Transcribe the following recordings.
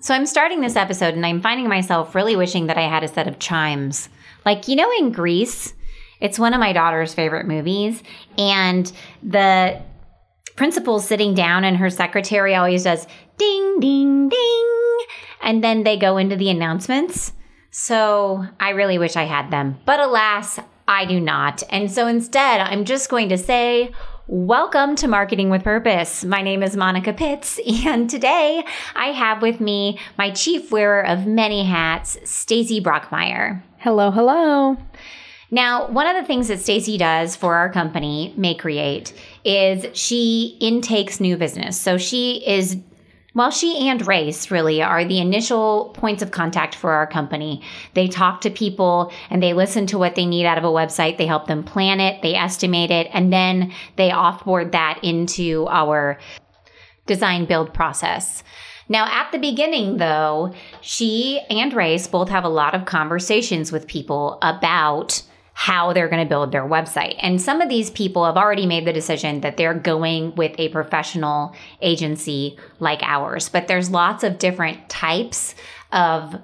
So I'm starting this episode and I'm finding myself really wishing that I had a set of chimes. Like, you know, in Grease, it's one of my daughter's favorite movies. And the principal sitting down and her secretary always does ding, ding, ding. And then they go into the announcements. So I really wish I had them. But alas, I do not. And so instead, I'm just going to say, Welcome to Marketing with Purpose. My name is Monica Pitts, and today I have with me my chief wearer of many hats, Stacy Brockmeyer. Hello, hello. Now, one of the things that Stacy does for our company, MayeCreate, is she intakes new business. So she is well, she and Race really are the initial points of contact for our company. They talk to people and they listen to what they need out of a website. They help them plan it, they estimate it, and then they offboard that into our design build process. Now, at the beginning, though, she and Race both have a lot of conversations with people about how they're going to build their website. And some of these people have already made the decision that they're going with a professional agency like ours. But there's lots of different types of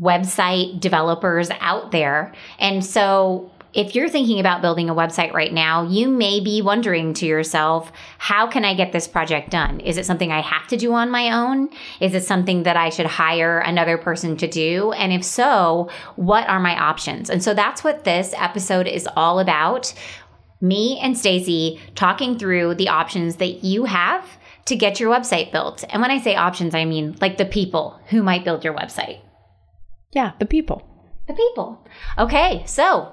website developers out there. And so if you're thinking about building a website right now, you may be wondering to yourself, how can I get this project done? Is it something I have to do on my own? Is it something that I should hire another person to do? And if so, what are my options? And so that's what this episode is all about. Me and Stacy talking through the options that you have to get your website built. And when I say options, I mean like the people who might build your website. Yeah, the people. The people. Okay, so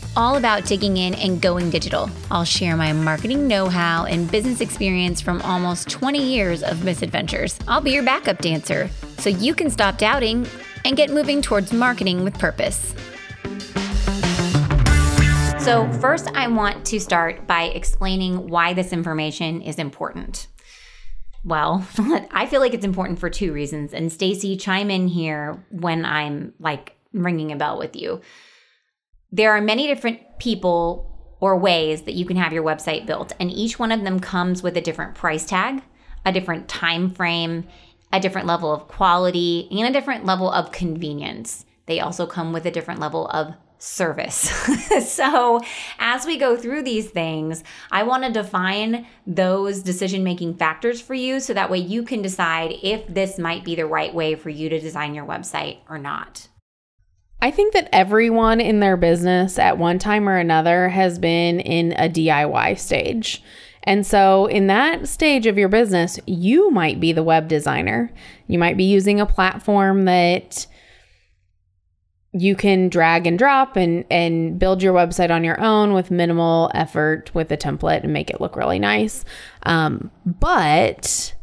all about digging in and going digital. I'll share my marketing know how and business experience from almost 20 years of misadventures. I'll be your backup dancer so you can stop doubting and get moving towards marketing with purpose. So, first, I want to start by explaining why this information is important. Well, I feel like it's important for two reasons. And Stacy, chime in here when I'm like ringing a bell with you there are many different people or ways that you can have your website built and each one of them comes with a different price tag a different time frame a different level of quality and a different level of convenience they also come with a different level of service. so, as we go through these things, I want to define those decision making factors for you so that way you can decide if this might be the right way for you to design your website or not. I think that everyone in their business at one time or another has been in a DIY stage. And so, in that stage of your business, you might be the web designer. You might be using a platform that you can drag and drop and, and build your website on your own with minimal effort with a template and make it look really nice. Um, but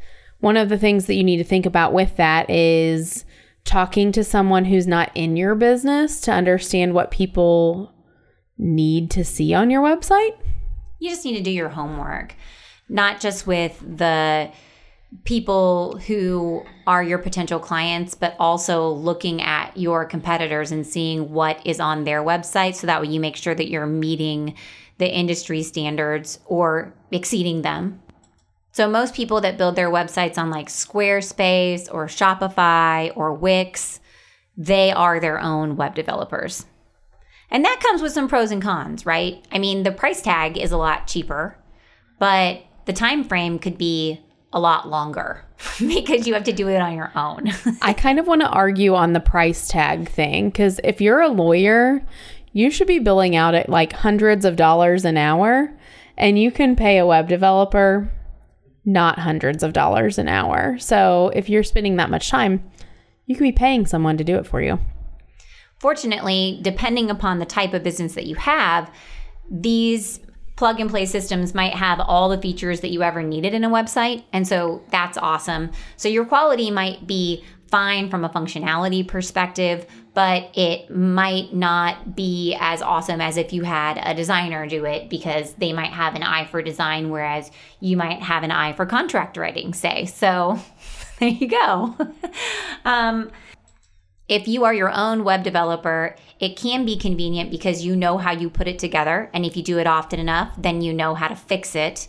one of the things that you need to think about with that is talking to someone who's not in your business to understand what people need to see on your website? You just need to do your homework, not just with the people who are your potential clients, but also looking at your competitors and seeing what is on their website so that way you make sure that you're meeting the industry standards or exceeding them so, most people that build their websites on like Squarespace or Shopify or Wix, they are their own web developers. And that comes with some pros and cons, right? I mean, the price tag is a lot cheaper, but the time frame could be a lot longer because you have to do it on your own. I kind of want to argue on the price tag thing because if you're a lawyer, you should be billing out at like hundreds of dollars an hour and you can pay a web developer not hundreds of dollars an hour. So if you're spending that much time, you could be paying someone to do it for you. Fortunately, depending upon the type of business that you have, these plug and play systems might have all the features that you ever needed in a website. And so that's awesome. So your quality might be fine from a functionality perspective, but it might not be as awesome as if you had a designer do it because they might have an eye for design, whereas you might have an eye for contract writing, say. So there you go. um, if you are your own web developer, it can be convenient because you know how you put it together. And if you do it often enough, then you know how to fix it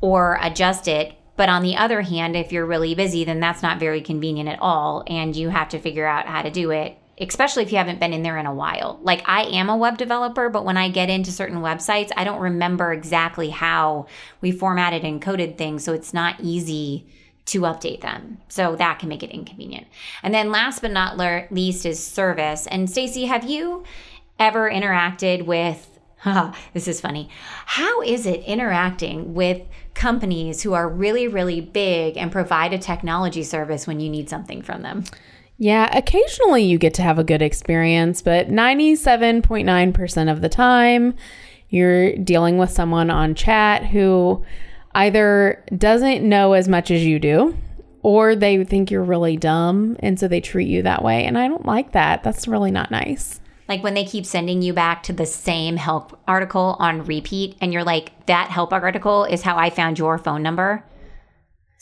or adjust it. But on the other hand, if you're really busy, then that's not very convenient at all. And you have to figure out how to do it, especially if you haven't been in there in a while. Like I am a web developer, but when I get into certain websites, I don't remember exactly how we formatted and coded things. So it's not easy to update them. So that can make it inconvenient. And then last but not least is service. And Stacy, have you ever interacted with this is funny. How is it interacting with companies who are really, really big and provide a technology service when you need something from them? Yeah, occasionally you get to have a good experience, but 97.9% of the time, you're dealing with someone on chat who either doesn't know as much as you do or they think you're really dumb and so they treat you that way and i don't like that. That's really not nice. Like when they keep sending you back to the same help article on repeat and you're like that help article is how i found your phone number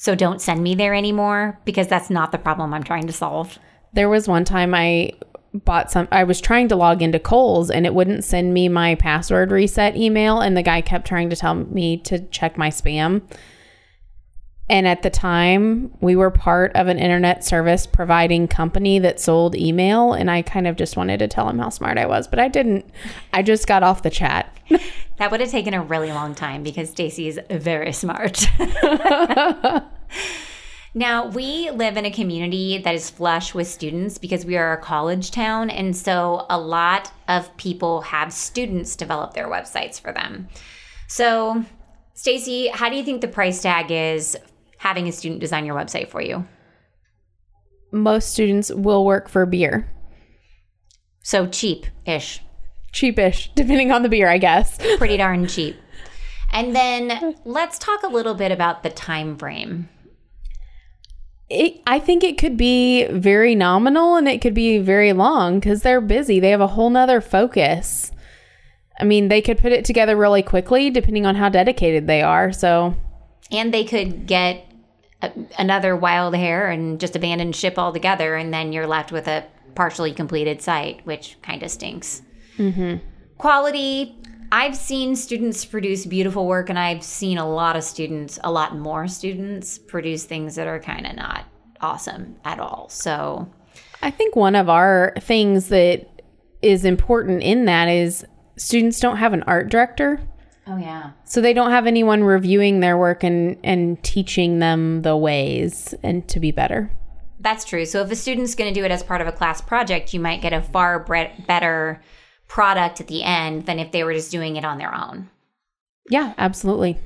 so don't send me there anymore because that's not the problem i'm trying to solve there was one time i bought some I was trying to log into Kohl's and it wouldn't send me my password reset email and the guy kept trying to tell me to check my spam. And at the time, we were part of an internet service providing company that sold email and I kind of just wanted to tell him how smart I was, but I didn't. I just got off the chat. that would have taken a really long time because Stacy is very smart. Now, we live in a community that is flush with students because we are a college town. And so a lot of people have students develop their websites for them. So, Stacy, how do you think the price tag is having a student design your website for you? Most students will work for beer. So cheap ish. Cheapish, depending on the beer, I guess. Pretty darn cheap. And then let's talk a little bit about the time frame it, I think it could be very nominal and it could be very long because they're busy. They have a whole nother focus. I mean, they could put it together really quickly depending on how dedicated they are. So, and they could get a, another wild hair and just abandon ship altogether, and then you're left with a partially completed site, which kind of stinks. Mm-hmm. Quality, I've seen students produce beautiful work, and I've seen a lot of students, a lot more students, produce things that are kind of not awesome at all. So, I think one of our things that is important in that is students don't have an art director. Oh yeah. So they don't have anyone reviewing their work and and teaching them the ways and to be better. That's true. So if a student's going to do it as part of a class project, you might get a far bre- better product at the end than if they were just doing it on their own. Yeah, absolutely.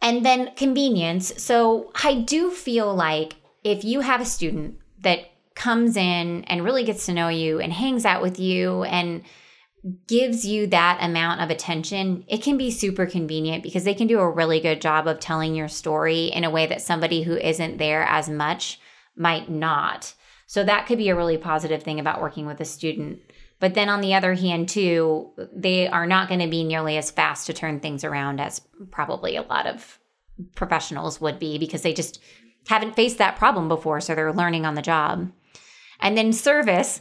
And then convenience. So I do feel like if you have a student that comes in and really gets to know you and hangs out with you and gives you that amount of attention, it can be super convenient because they can do a really good job of telling your story in a way that somebody who isn't there as much might not. So that could be a really positive thing about working with a student. But then on the other hand, too, they are not going to be nearly as fast to turn things around as probably a lot of professionals would be because they just haven't faced that problem before. So they're learning on the job. And then service.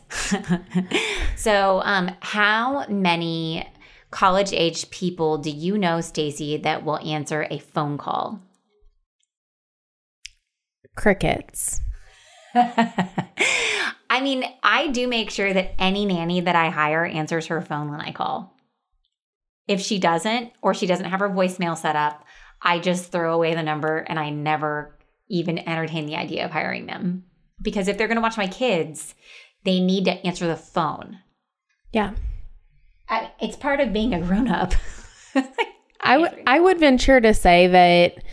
so, um, how many college age people do you know, Stacy, that will answer a phone call? Crickets. I mean, I do make sure that any nanny that I hire answers her phone when I call. If she doesn't, or she doesn't have her voicemail set up, I just throw away the number and I never even entertain the idea of hiring them. Because if they're going to watch my kids, they need to answer the phone. Yeah. I, it's part of being a grown up. I would I would venture to say that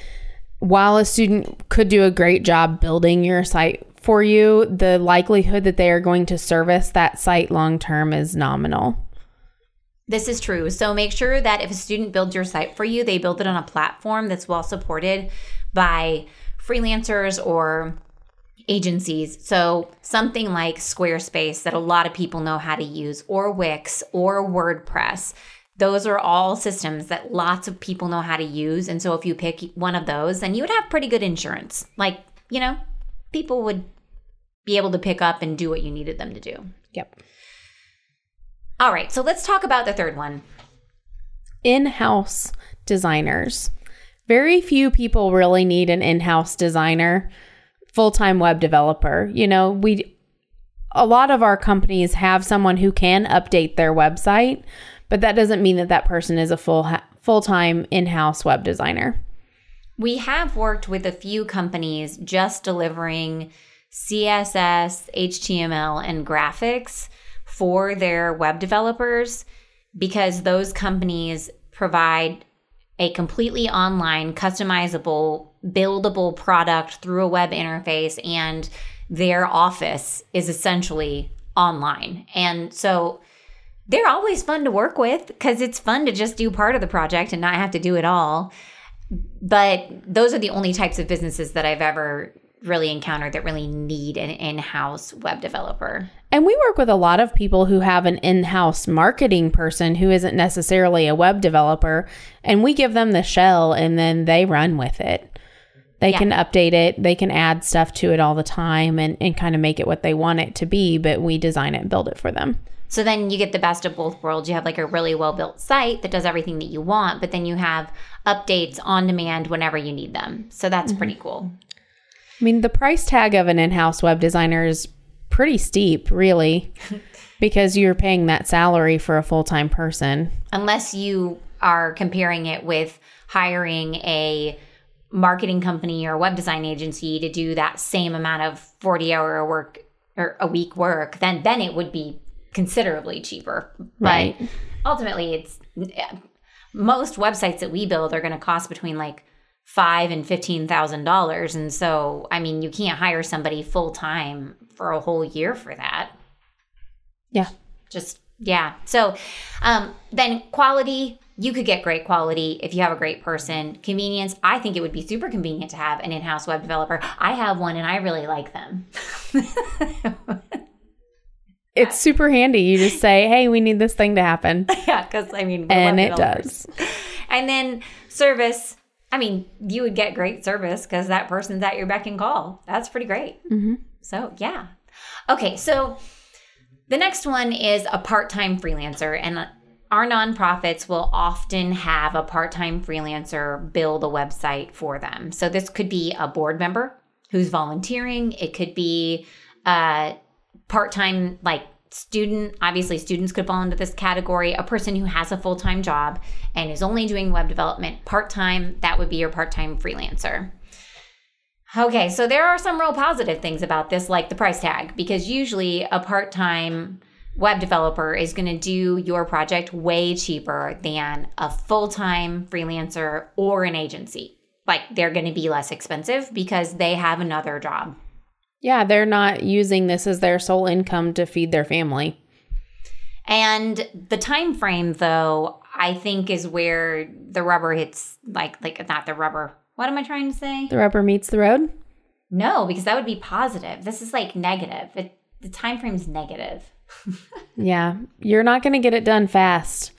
while a student could do a great job building your site for you, the likelihood that they are going to service that site long term is nominal. This is true. So make sure that if a student builds your site for you, they build it on a platform that's well supported by freelancers or agencies. So something like Squarespace that a lot of people know how to use, or Wix, or WordPress. Those are all systems that lots of people know how to use. And so if you pick one of those, then you would have pretty good insurance. Like, you know, people would be able to pick up and do what you needed them to do. Yep. All right, so let's talk about the third one. In house designers. Very few people really need an in house designer, full time web developer. You know, we, a lot of our companies have someone who can update their website, but that doesn't mean that that person is a full full-time in-house web designer. We have worked with a few companies just delivering CSS, HTML, and graphics for their web developers because those companies provide a completely online, customizable, buildable product through a web interface, and their office is essentially online. And so they're always fun to work with because it's fun to just do part of the project and not have to do it all. But those are the only types of businesses that I've ever really encountered that really need an in-house web developer. And we work with a lot of people who have an in-house marketing person who isn't necessarily a web developer and we give them the shell and then they run with it. They yeah. can update it, they can add stuff to it all the time and, and kind of make it what they want it to be, but we design it and build it for them. So then you get the best of both worlds. You have like a really well built site that does everything that you want, but then you have updates on demand whenever you need them. So that's mm-hmm. pretty cool. I mean, the price tag of an in house web designer is pretty steep, really, because you're paying that salary for a full time person. Unless you are comparing it with hiring a marketing company or web design agency to do that same amount of 40 hour work or a week work, then then it would be considerably cheaper. Right. But ultimately, it's most websites that we build are going to cost between like five and fifteen thousand dollars, and so I mean, you can't hire somebody full time for a whole year for that. Yeah. Just yeah. So um, then quality. You could get great quality if you have a great person. Convenience, I think it would be super convenient to have an in house web developer. I have one and I really like them. It's super handy. You just say, "Hey, we need this thing to happen." yeah, because I mean, and it does. And then service. I mean, you would get great service because that person's at your beck and call. That's pretty great. Mm-hmm. So yeah. Okay, so the next one is a part-time freelancer, and our nonprofits will often have a part-time freelancer build a website for them. So this could be a board member who's volunteering. It could be a part-time like student obviously students could fall into this category a person who has a full-time job and is only doing web development part-time that would be your part-time freelancer okay so there are some real positive things about this like the price tag because usually a part-time web developer is going to do your project way cheaper than a full-time freelancer or an agency like they're going to be less expensive because they have another job yeah, they're not using this as their sole income to feed their family. And the time frame though, I think is where the rubber hits like like not the rubber. What am I trying to say? The rubber meets the road? No, because that would be positive. This is like negative. It, the time frame's negative. yeah, you're not going to get it done fast.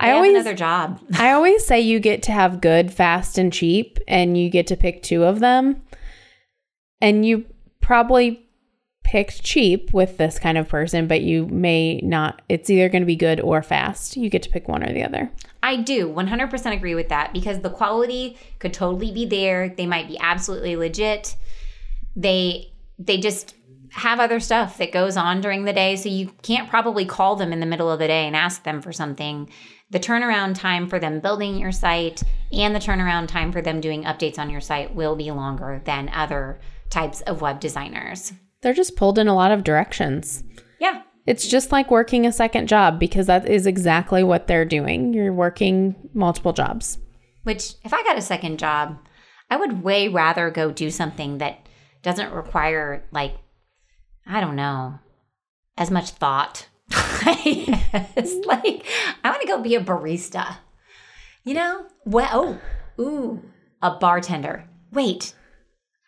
They I always another job. I always say you get to have good, fast, and cheap, and you get to pick two of them. And you probably picked cheap with this kind of person, but you may not. It's either going to be good or fast. You get to pick one or the other. I do 100% agree with that because the quality could totally be there. They might be absolutely legit. They they just have other stuff that goes on during the day, so you can't probably call them in the middle of the day and ask them for something. The turnaround time for them building your site and the turnaround time for them doing updates on your site will be longer than other types of web designers. They're just pulled in a lot of directions. It's just like working a second job because that is exactly what they're doing. You're working multiple jobs. Which, if I got a second job, I would way rather go do something that doesn't require, like, I don't know, as much thought. yes. Like, I want to go be a barista. You know? Well, oh, ooh, a bartender. Wait,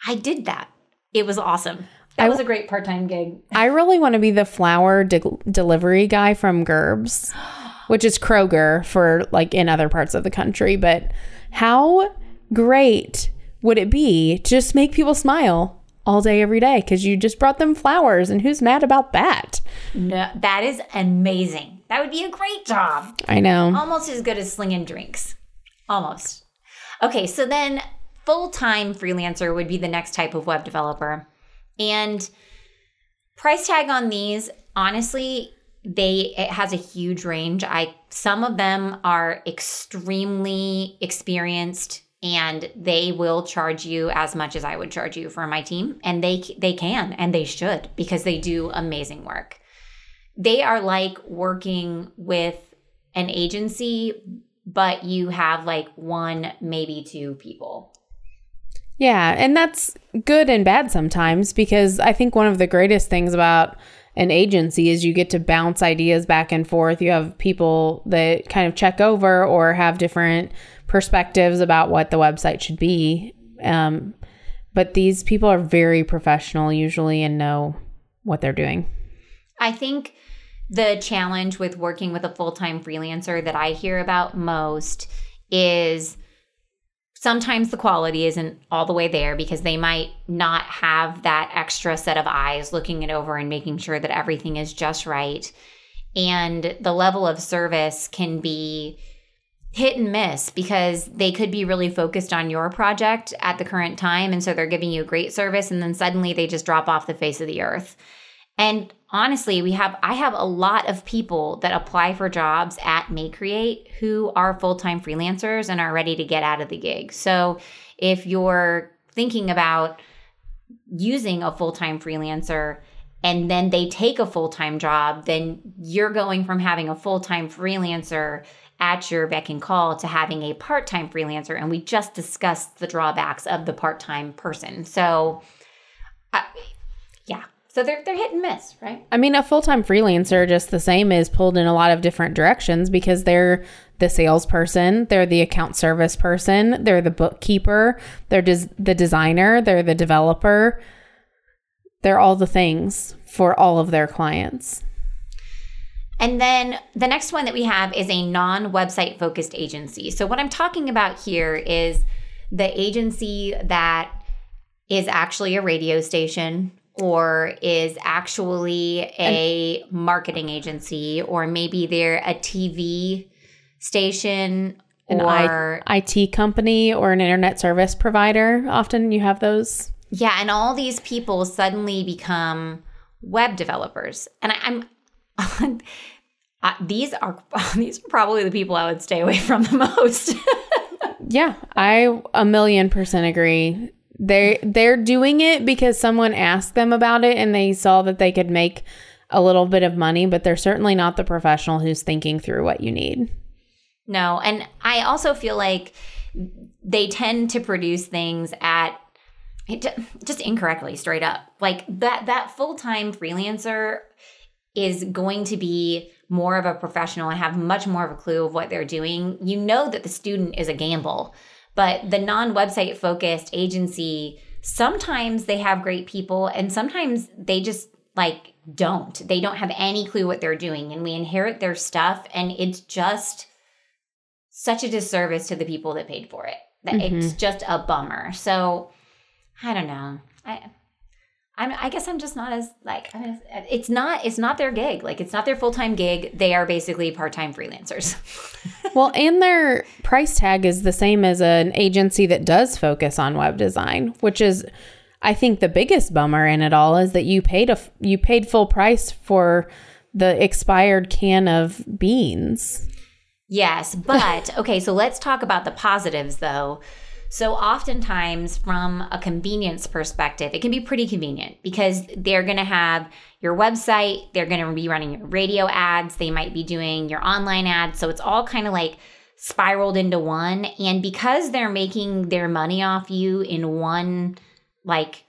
I did that it was awesome. That was a great part time gig. I really want to be the flower de- delivery guy from Gerbes, which is Kroger for like in other parts of the country. But how great would it be to just make people smile all day, every day? Because you just brought them flowers, and who's mad about that? No, that is amazing. That would be a great job. I know. Almost as good as slinging drinks. Almost. Okay, so then full time freelancer would be the next type of web developer. And price tag on these, honestly, they it has a huge range. I some of them are extremely experienced and they will charge you as much as I would charge you for my team and they they can and they should because they do amazing work. They are like working with an agency but you have like one maybe two people. Yeah, and that's good and bad sometimes because I think one of the greatest things about an agency is you get to bounce ideas back and forth. You have people that kind of check over or have different perspectives about what the website should be. Um, but these people are very professional usually and know what they're doing. I think the challenge with working with a full time freelancer that I hear about most is sometimes the quality isn't all the way there because they might not have that extra set of eyes looking it over and making sure that everything is just right. And the level of service can be hit and miss because they could be really focused on your project at the current time. And so they're giving you great service and then suddenly they just drop off the face of the earth. And honestly, we have I have a lot of people that apply for jobs at MayeCreate who are full-time freelancers and are ready to get out of the gig. So if you're thinking about using a full-time freelancer and then they take a full-time job, then you're going from having a full-time freelancer at your beck and call to having a part-time freelancer and we just discussed the drawbacks of the part-time person. So uh, so they're they're hit and miss, right? I mean, a full time freelancer, just the same, is pulled in a lot of different directions because they're the salesperson, they're the account service person, they're the bookkeeper, they're des- the designer, they're the developer. They're all the things for all of their clients. And then the next one that we have is a non website focused agency. So, what I'm talking about here is the agency that is actually a radio station or is actually a and, marketing agency, or maybe they're a TV station an or I, IT company or an internet service provider. Often you have those. Yeah, and all these people suddenly become web developers, and I, I'm. Uh, these are these are probably the people I would stay away from the most. yeah, I a million percent agree. They they're doing it because someone asked them about it and they saw that they could make a little bit of money, but they're certainly not the professional who's thinking through what you need. No, and I also feel like they tend to produce things at just incorrectly straight up. Like that that full-time freelancer is going to be more of a professional and have much more of a clue of what they're doing. You know that the student is a gamble but the non website focused agency, sometimes they have great people and sometimes they just like don't. They don't have any clue what they're doing and we inherit their stuff and it's just such a disservice to the people that paid for it. That mm-hmm. it's just a bummer. So I don't know. I I'm, I guess I'm just not as like I mean, it's not it's not their gig like it's not their full time gig. They are basically part time freelancers. well, and their price tag is the same as an agency that does focus on web design, which is, I think, the biggest bummer in it all is that you paid a you paid full price for the expired can of beans. Yes, but okay, so let's talk about the positives though. So, oftentimes, from a convenience perspective, it can be pretty convenient because they're going to have your website, they're going to be running your radio ads, they might be doing your online ads. So, it's all kind of like spiraled into one. And because they're making their money off you in one like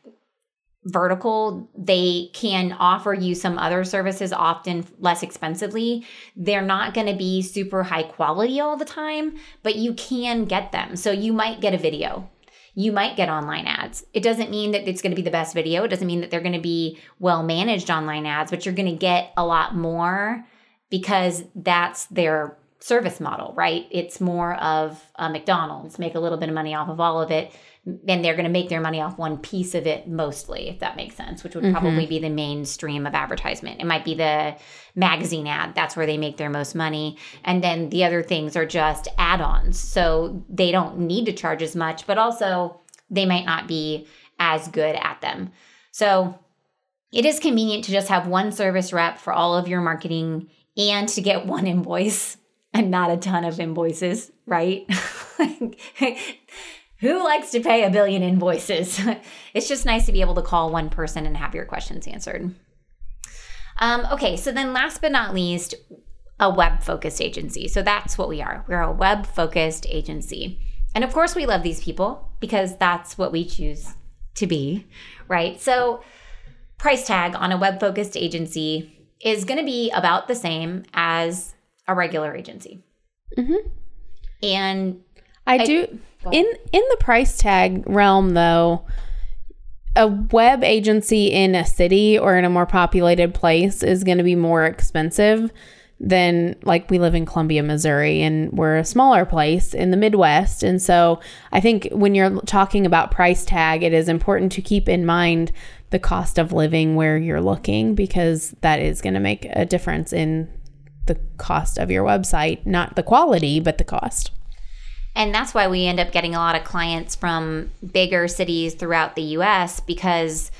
vertical, they can offer you some other services often less expensively. They're not going to be super high quality all the time, but you can get them. So you might get a video. you might get online ads. It doesn't mean that it's going to be the best video. It doesn't mean that they're going to be well managed online ads, but you're going to get a lot more because that's their service model, right? It's more of a McDonald's, make a little bit of money off of all of it. And they're going to make their money off one piece of it mostly, if that makes sense, which would mm-hmm. probably be the mainstream of advertisement. It might be the magazine ad. That's where they make their most money. And then the other things are just add ons. So they don't need to charge as much, but also they might not be as good at them. So it is convenient to just have one service rep for all of your marketing and to get one invoice and not a ton of invoices, right? Who likes to pay a billion invoices? it's just nice to be able to call one person and have your questions answered. Um, okay, so then last but not least, a web focused agency. So that's what we are. We're a web focused agency. And of course, we love these people because that's what we choose to be, right? So, price tag on a web focused agency is going to be about the same as a regular agency. Mm-hmm. And I, I do in in the price tag realm though. A web agency in a city or in a more populated place is going to be more expensive than like we live in Columbia, Missouri, and we're a smaller place in the Midwest. And so I think when you're talking about price tag, it is important to keep in mind the cost of living where you're looking because that is going to make a difference in the cost of your website, not the quality, but the cost. And that's why we end up getting a lot of clients from bigger cities throughout the US because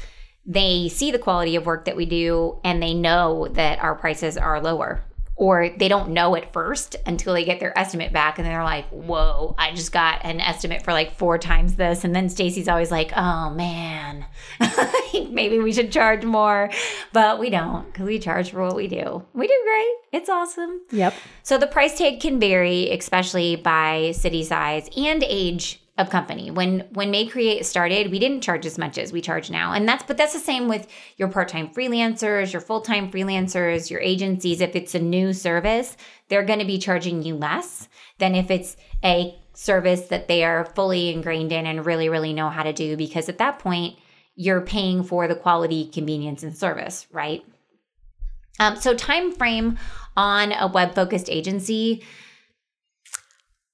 they see the quality of work that we do and they know that our prices are lower or they don't know at first until they get their estimate back and they're like, whoa, I just got an estimate for like four times this. And then Stacy's always like, oh man, maybe we should charge more. But we don't because we charge for what we do. We do great. It's awesome. Yep. So the price tag can vary, especially by city size and age of company. When when MayeCreate started, we didn't charge as much as we charge now. And that's but that's the same with your part-time freelancers, your full-time freelancers, your agencies. If it's a new service, they're going to be charging you less than if it's a service that they are fully ingrained in and really really know how to do because at that point you're paying for the quality, convenience and service, right? Um, so time frame on a web focused agency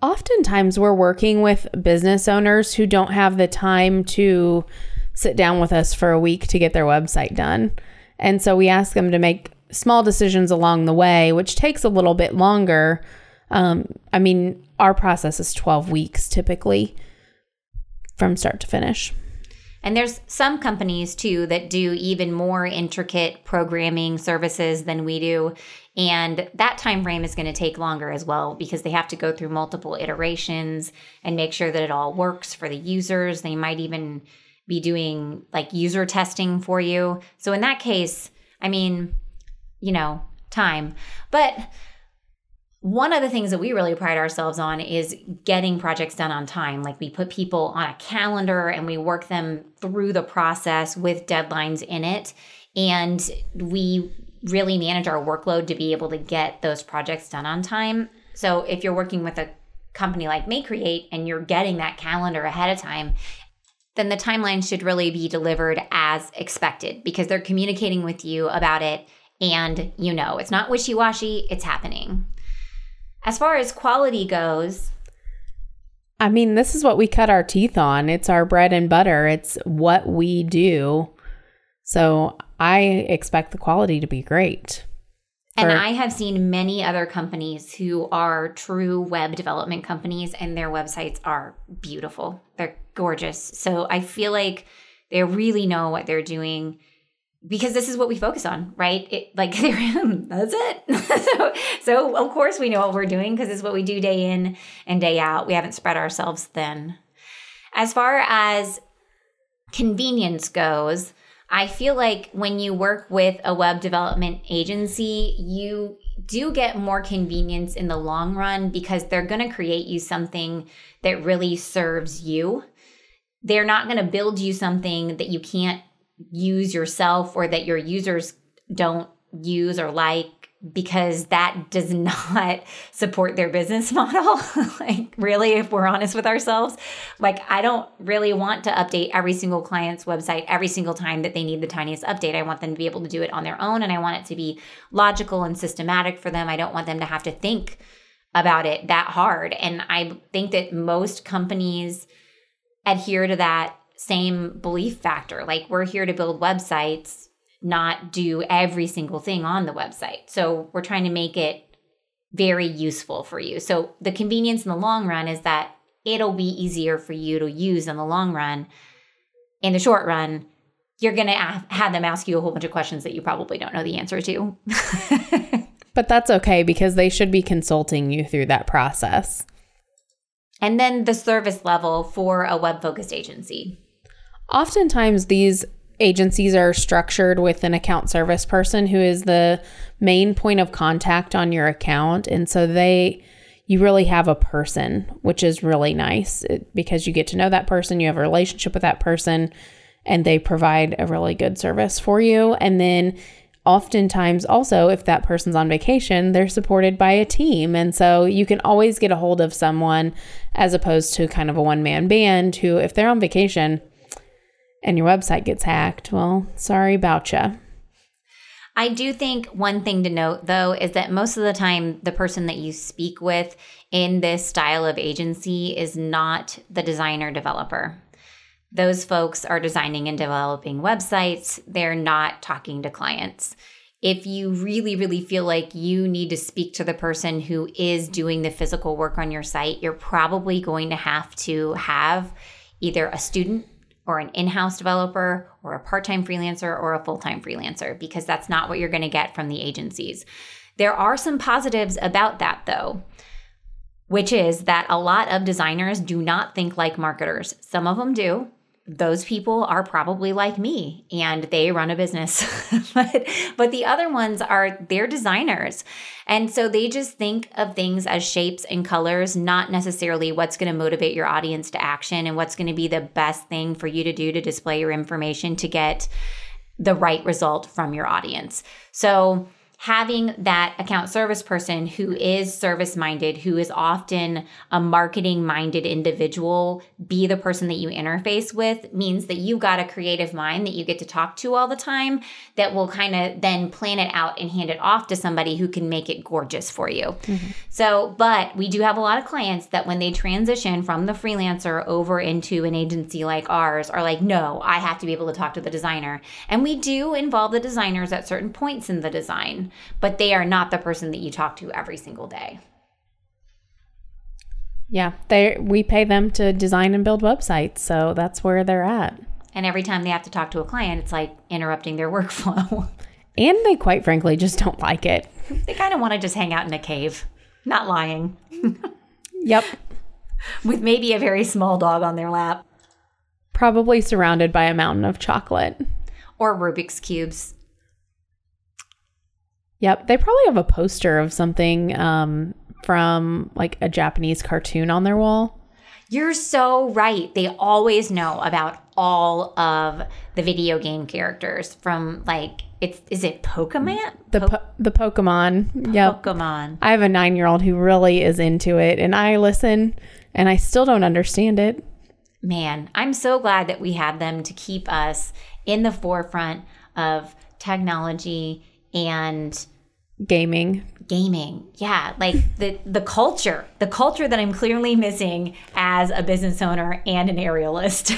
oftentimes we're working with business owners who don't have the time to sit down with us for a week to get their website done. And so we ask them to make small decisions along the way, which takes a little bit longer. Um, I mean, our process is 12 weeks typically from start to finish. And there's some companies too that do even more intricate programming services than we do. And that time frame is going to take longer as well because they have to go through multiple iterations and make sure that it all works for the users. They might even be doing like user testing for you. So in that case, I mean, you know, time. But one of the things that we really pride ourselves on is getting projects done on time. Like we put people on a calendar and we work them through the process with deadlines in it. And we really manage our workload to be able to get those projects done on time. So if you're working with a company like MayeCreate and you're getting that calendar ahead of time, then the timeline should really be delivered as expected because they're communicating with you about it and you know it's not wishy washy, it's happening. As far as quality goes, I mean, this is what we cut our teeth on. It's our bread and butter. It's what we do. So I expect the quality to be great. And I have seen many other companies who are true web development companies, and their websites are beautiful. They're gorgeous. So I feel like they really know what they're doing because this is what we focus on, right? It, like that's it. so, so of course we know what we're doing because it's what we do day in and day out. We haven't spread ourselves thin. As far as convenience goes, I feel like when you work with a web development agency, you do get more convenience in the long run because they're going to create you something that really serves you. They're not going to build you something that you can't use yourself or that your users don't use or like because that does not support their business model. like, really, if we're honest with ourselves, like, I don't really want to update every single client's website every single time that they need the tiniest update. I want them to be able to do it on their own and I want it to be logical and systematic for them. I don't want them to have to think about it that hard. And I think that most companies adhere to that same belief factor. Like, we're here to build websites not do every single thing on the website. So we're trying to make it very useful for you. So the convenience in the long run is that it'll be easier for you to use in the long run. In the short run, you're going to have them ask you a whole bunch of questions that you probably don't know the answer to. but that's okay because they should be consulting you through that process. And then the service level for a web focused agency. Oftentimes, these agencies are structured with an account service person who is the main point of contact on your account. And so they, you really have a person, which is really nice because you get to know that person, you have a relationship with that person, and they provide a really good service for you. And then oftentimes also if that person's on vacation they're supported by a team and so you can always get a hold of someone as opposed to kind of a one man band who if they're on vacation and your website gets hacked, well, sorry about you. I do think one thing to note though is that most of the time, the person that you speak with in this style of agency is not the designer developer. Those folks are designing and developing websites, they're not talking to clients. If you really, really feel like you need to speak to the person who is doing the physical work on your site, you're probably going to have to have either a student or an in house developer or a part time freelancer or a full time freelancer because that's not what you're going to get from the agencies. There are some positives about that though, which is that a lot of designers do not think like marketers. Some of them do, those people are probably like me and they run a business. But but the other ones are they're designers. And so they just think of things as shapes and colors not necessarily what's going to motivate your audience to action and what's going to be the best thing for you to do to display your information to get the right result from your audience. So having that account service person who is service minded, who is often a marketing minded individual, be the person that you interface with means that you've got a creative mind that you get to talk to all the time that will kind of then plan it out and hand it off to somebody who can make it gorgeous for you. Mm-hmm. So, but we do have a lot of clients that when they transition from the freelancer over into an agency like ours are like, no, I have to be able to talk to the designer. And we do involve the designers at certain points in the design but they are not the person that you talk to every single day. Yeah, they we pay them to design and build websites, so that's where they're at. And every time they have to talk to a client, it's like interrupting their workflow. and they quite frankly just don't like it. They kind of want to just hang out in a cave. Not lying. yep. With maybe a very small dog on their lap. Probably surrounded by a mountain of chocolate. Or Rubik's Cubes. Yep. They probably have a poster of something um, from like a Japanese cartoon on their wall. You're so right. They always know about all of the video game characters from like it's is it Pokemon? The po- the Pokemon. Yep. Pokemon. I have a 9-year-old who really is into it and I listen and I still don't understand it. Man, I'm so glad that we have them to keep us in the forefront of technology and gaming. Gaming. Yeah like the the culture the culture that i'm clearly missing as a business owner and an aerialist.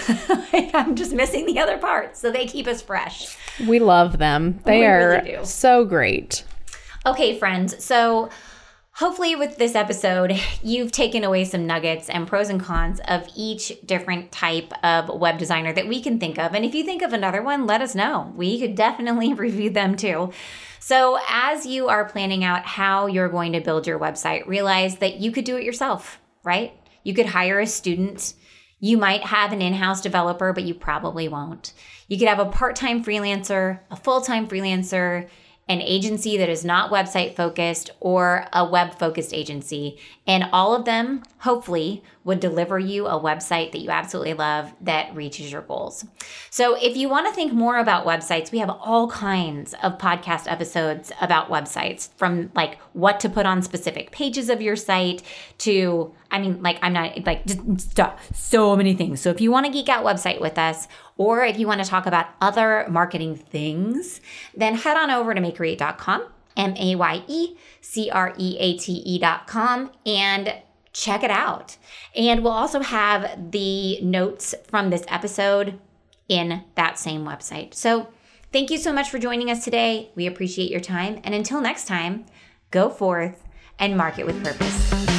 Like i'm just missing the other parts so they keep us fresh. We love them. They we are really so great. Okay friends so Hopefully, with this episode, you've taken away some nuggets and pros and cons of each different type of web designer that we can think of. And if you think of another one, let us know. We could definitely review them too. So, as you are planning out how you're going to build your website, realize that you could do it yourself, right? You could hire a student. You might have an in house developer, but you probably won't. You could have a part time freelancer, a full time freelancer, an agency that is not website focused or a web focused agency. And all of them, hopefully, would deliver you a website that you absolutely love that reaches your goals. So, if you want to think more about websites, we have all kinds of podcast episodes about websites from like what to put on specific pages of your site to, I mean, like, I'm not like just so many things. So, if you want to geek out website with us, or if you want to talk about other marketing things, then head on over to mayecreate.com, M A Y E C R E A T E.com, and check it out. And we'll also have the notes from this episode in that same website. So thank you so much for joining us today. We appreciate your time. And until next time, go forth and market with purpose.